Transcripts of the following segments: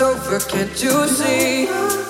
over, can't you see?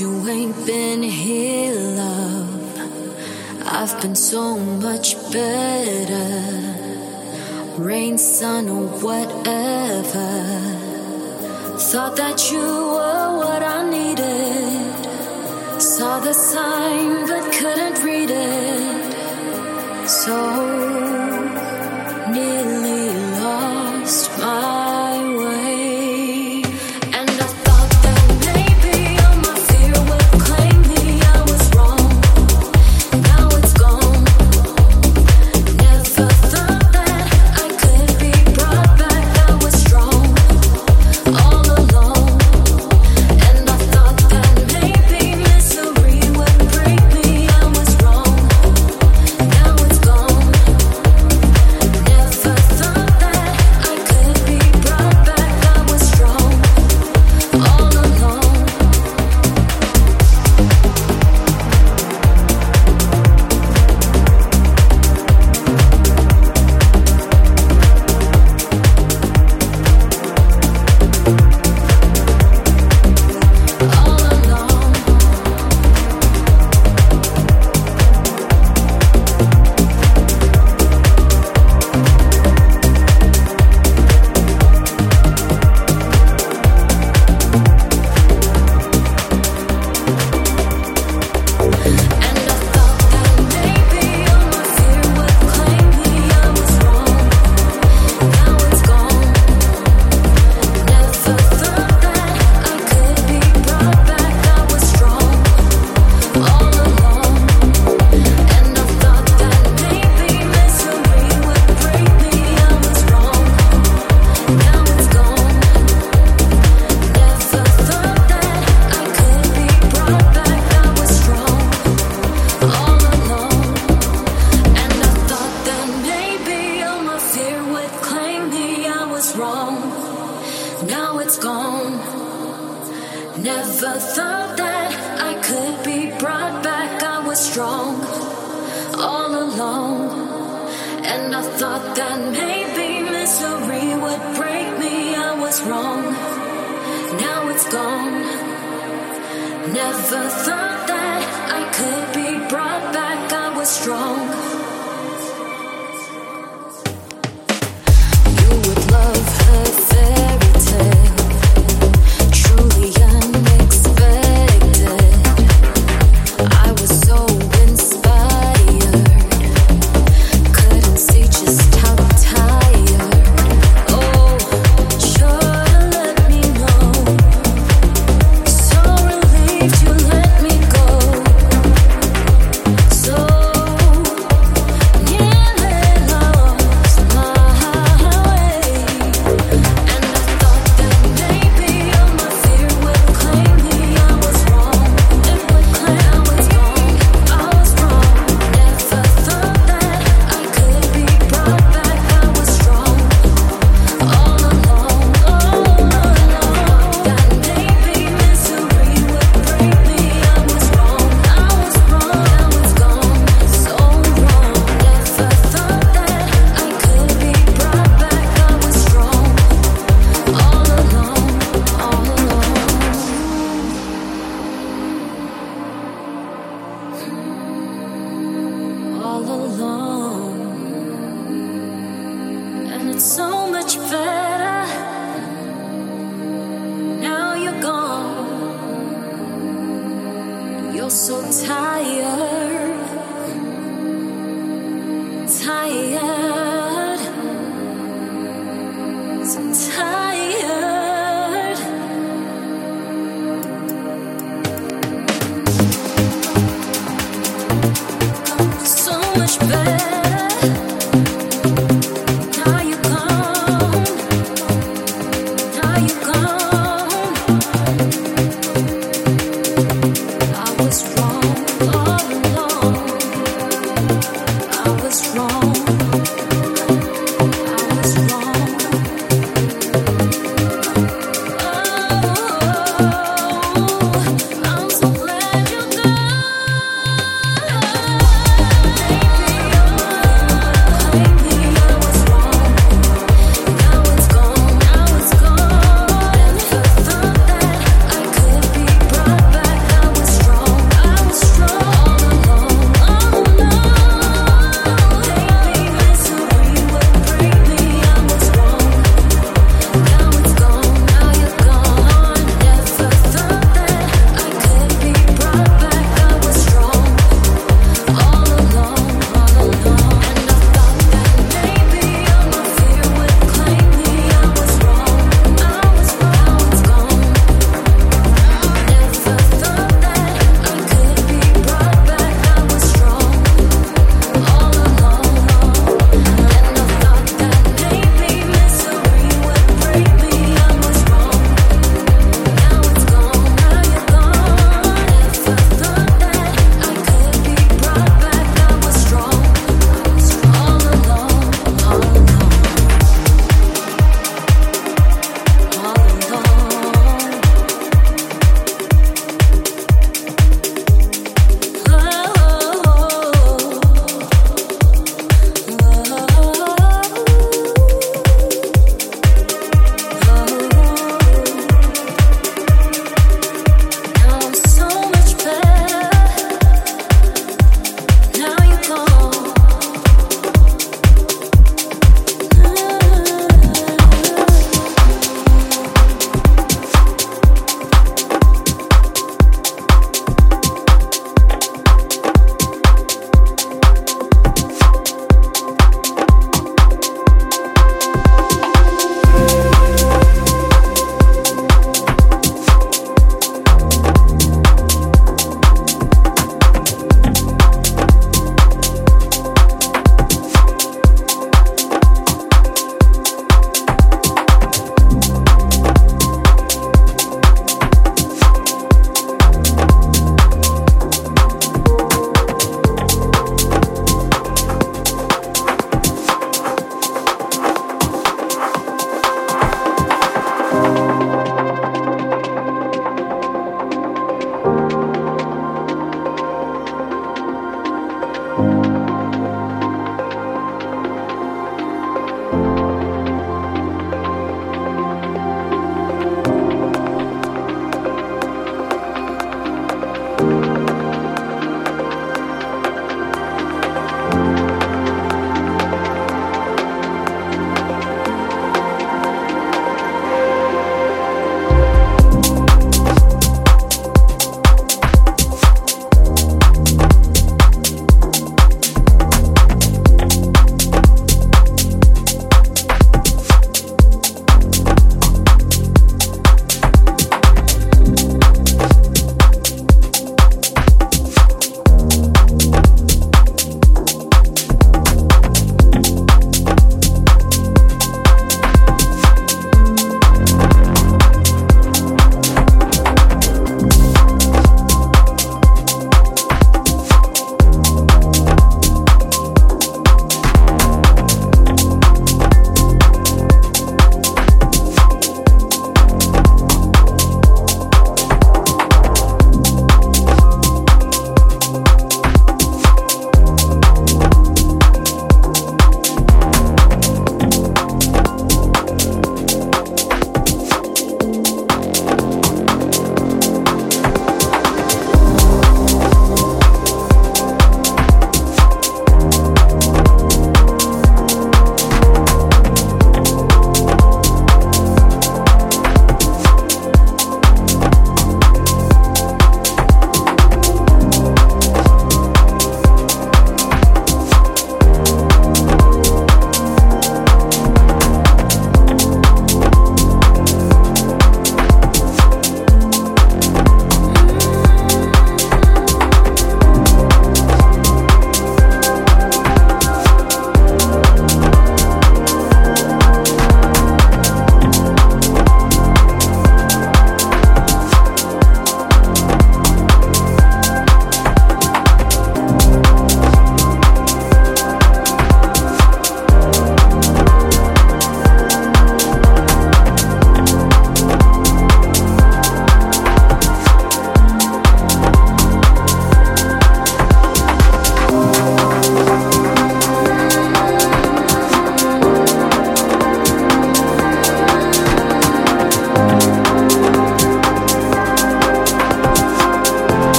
You ain't been here, love. I've been so much better. Rain, sun, or whatever. Thought that you were what I needed. Saw the sign, but couldn't read it. So strong all along. And I thought that maybe misery would break me. I was wrong. Now it's gone. Never thought that I could be brought back. I was strong.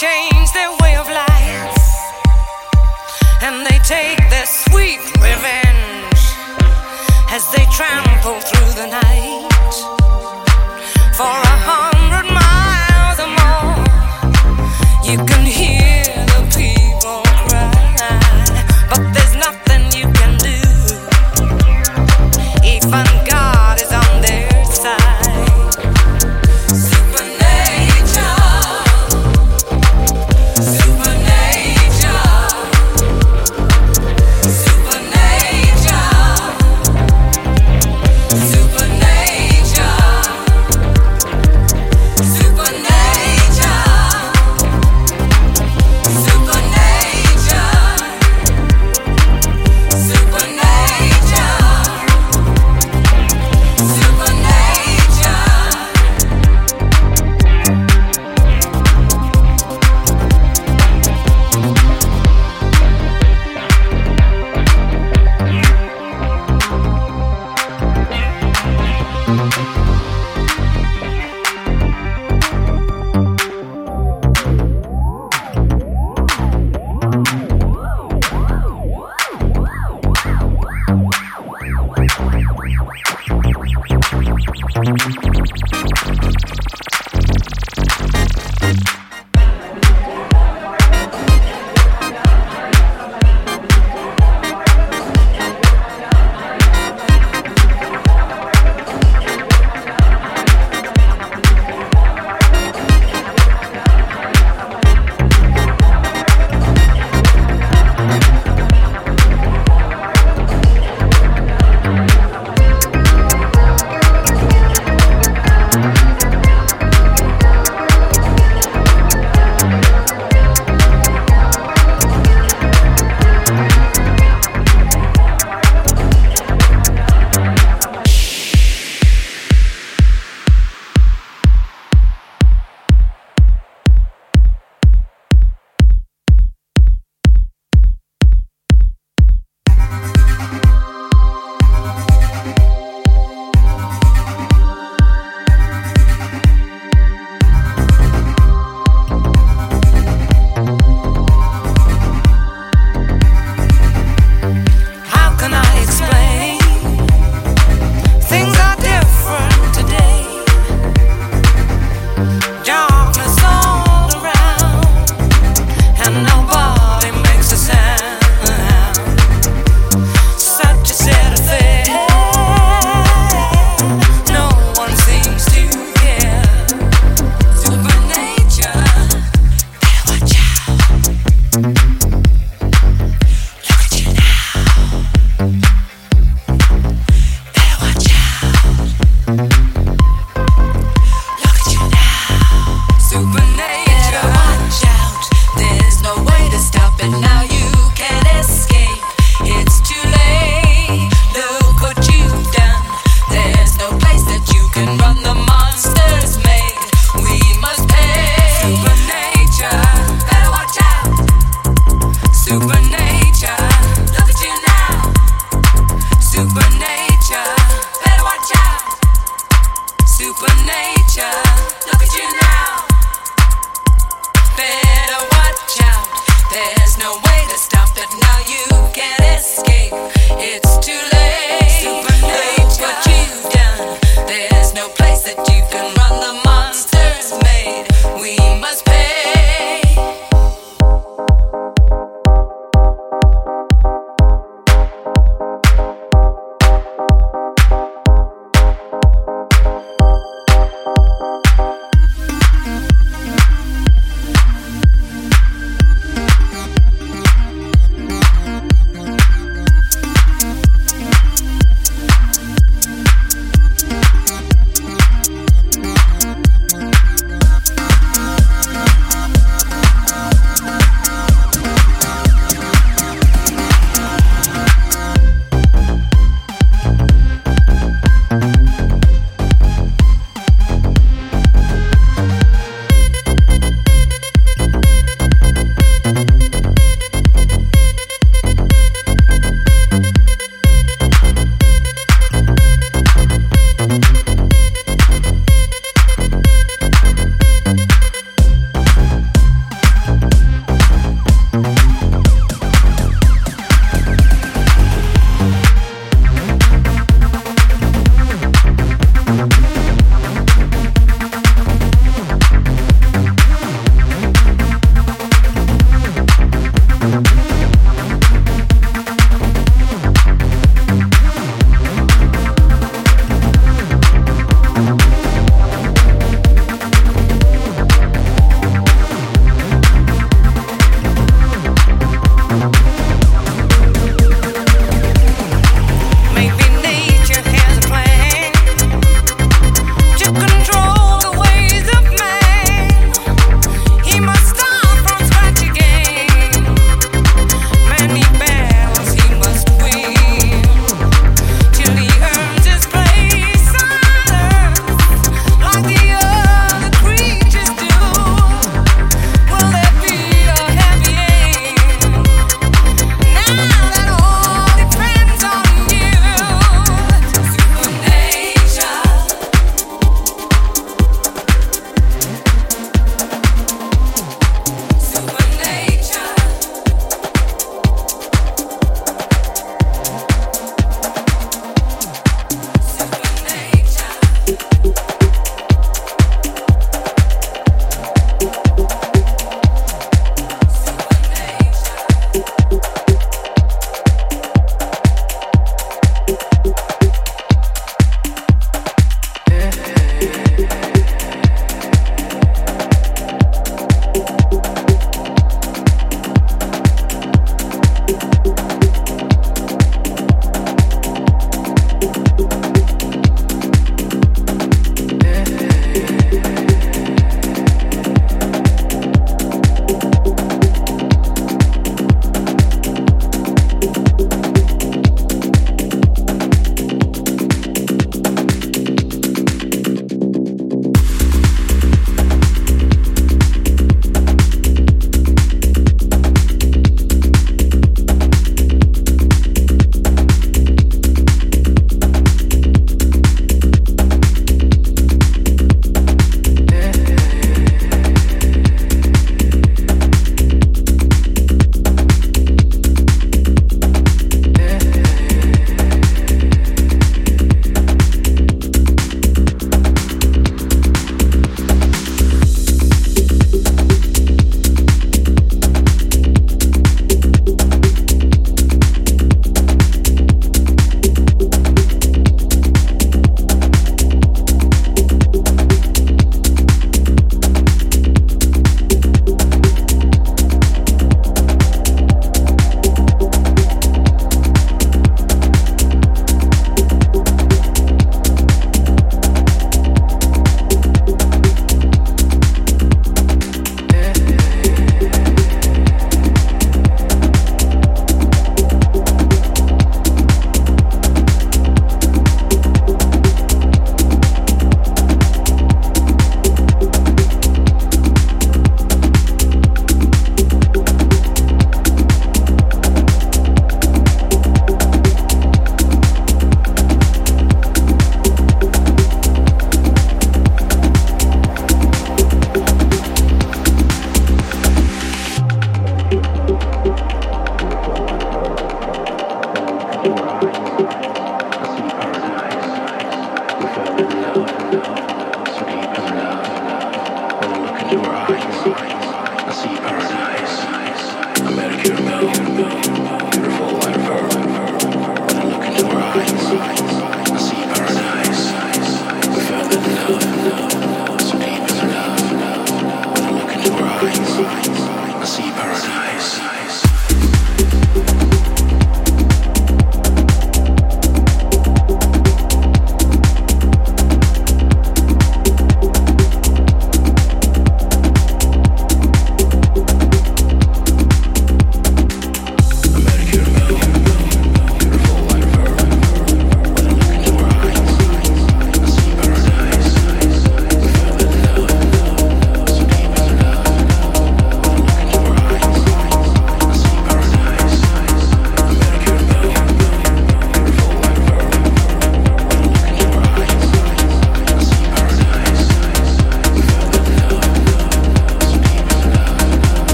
change their way of life and they take their sweet revenge as they trample through the night.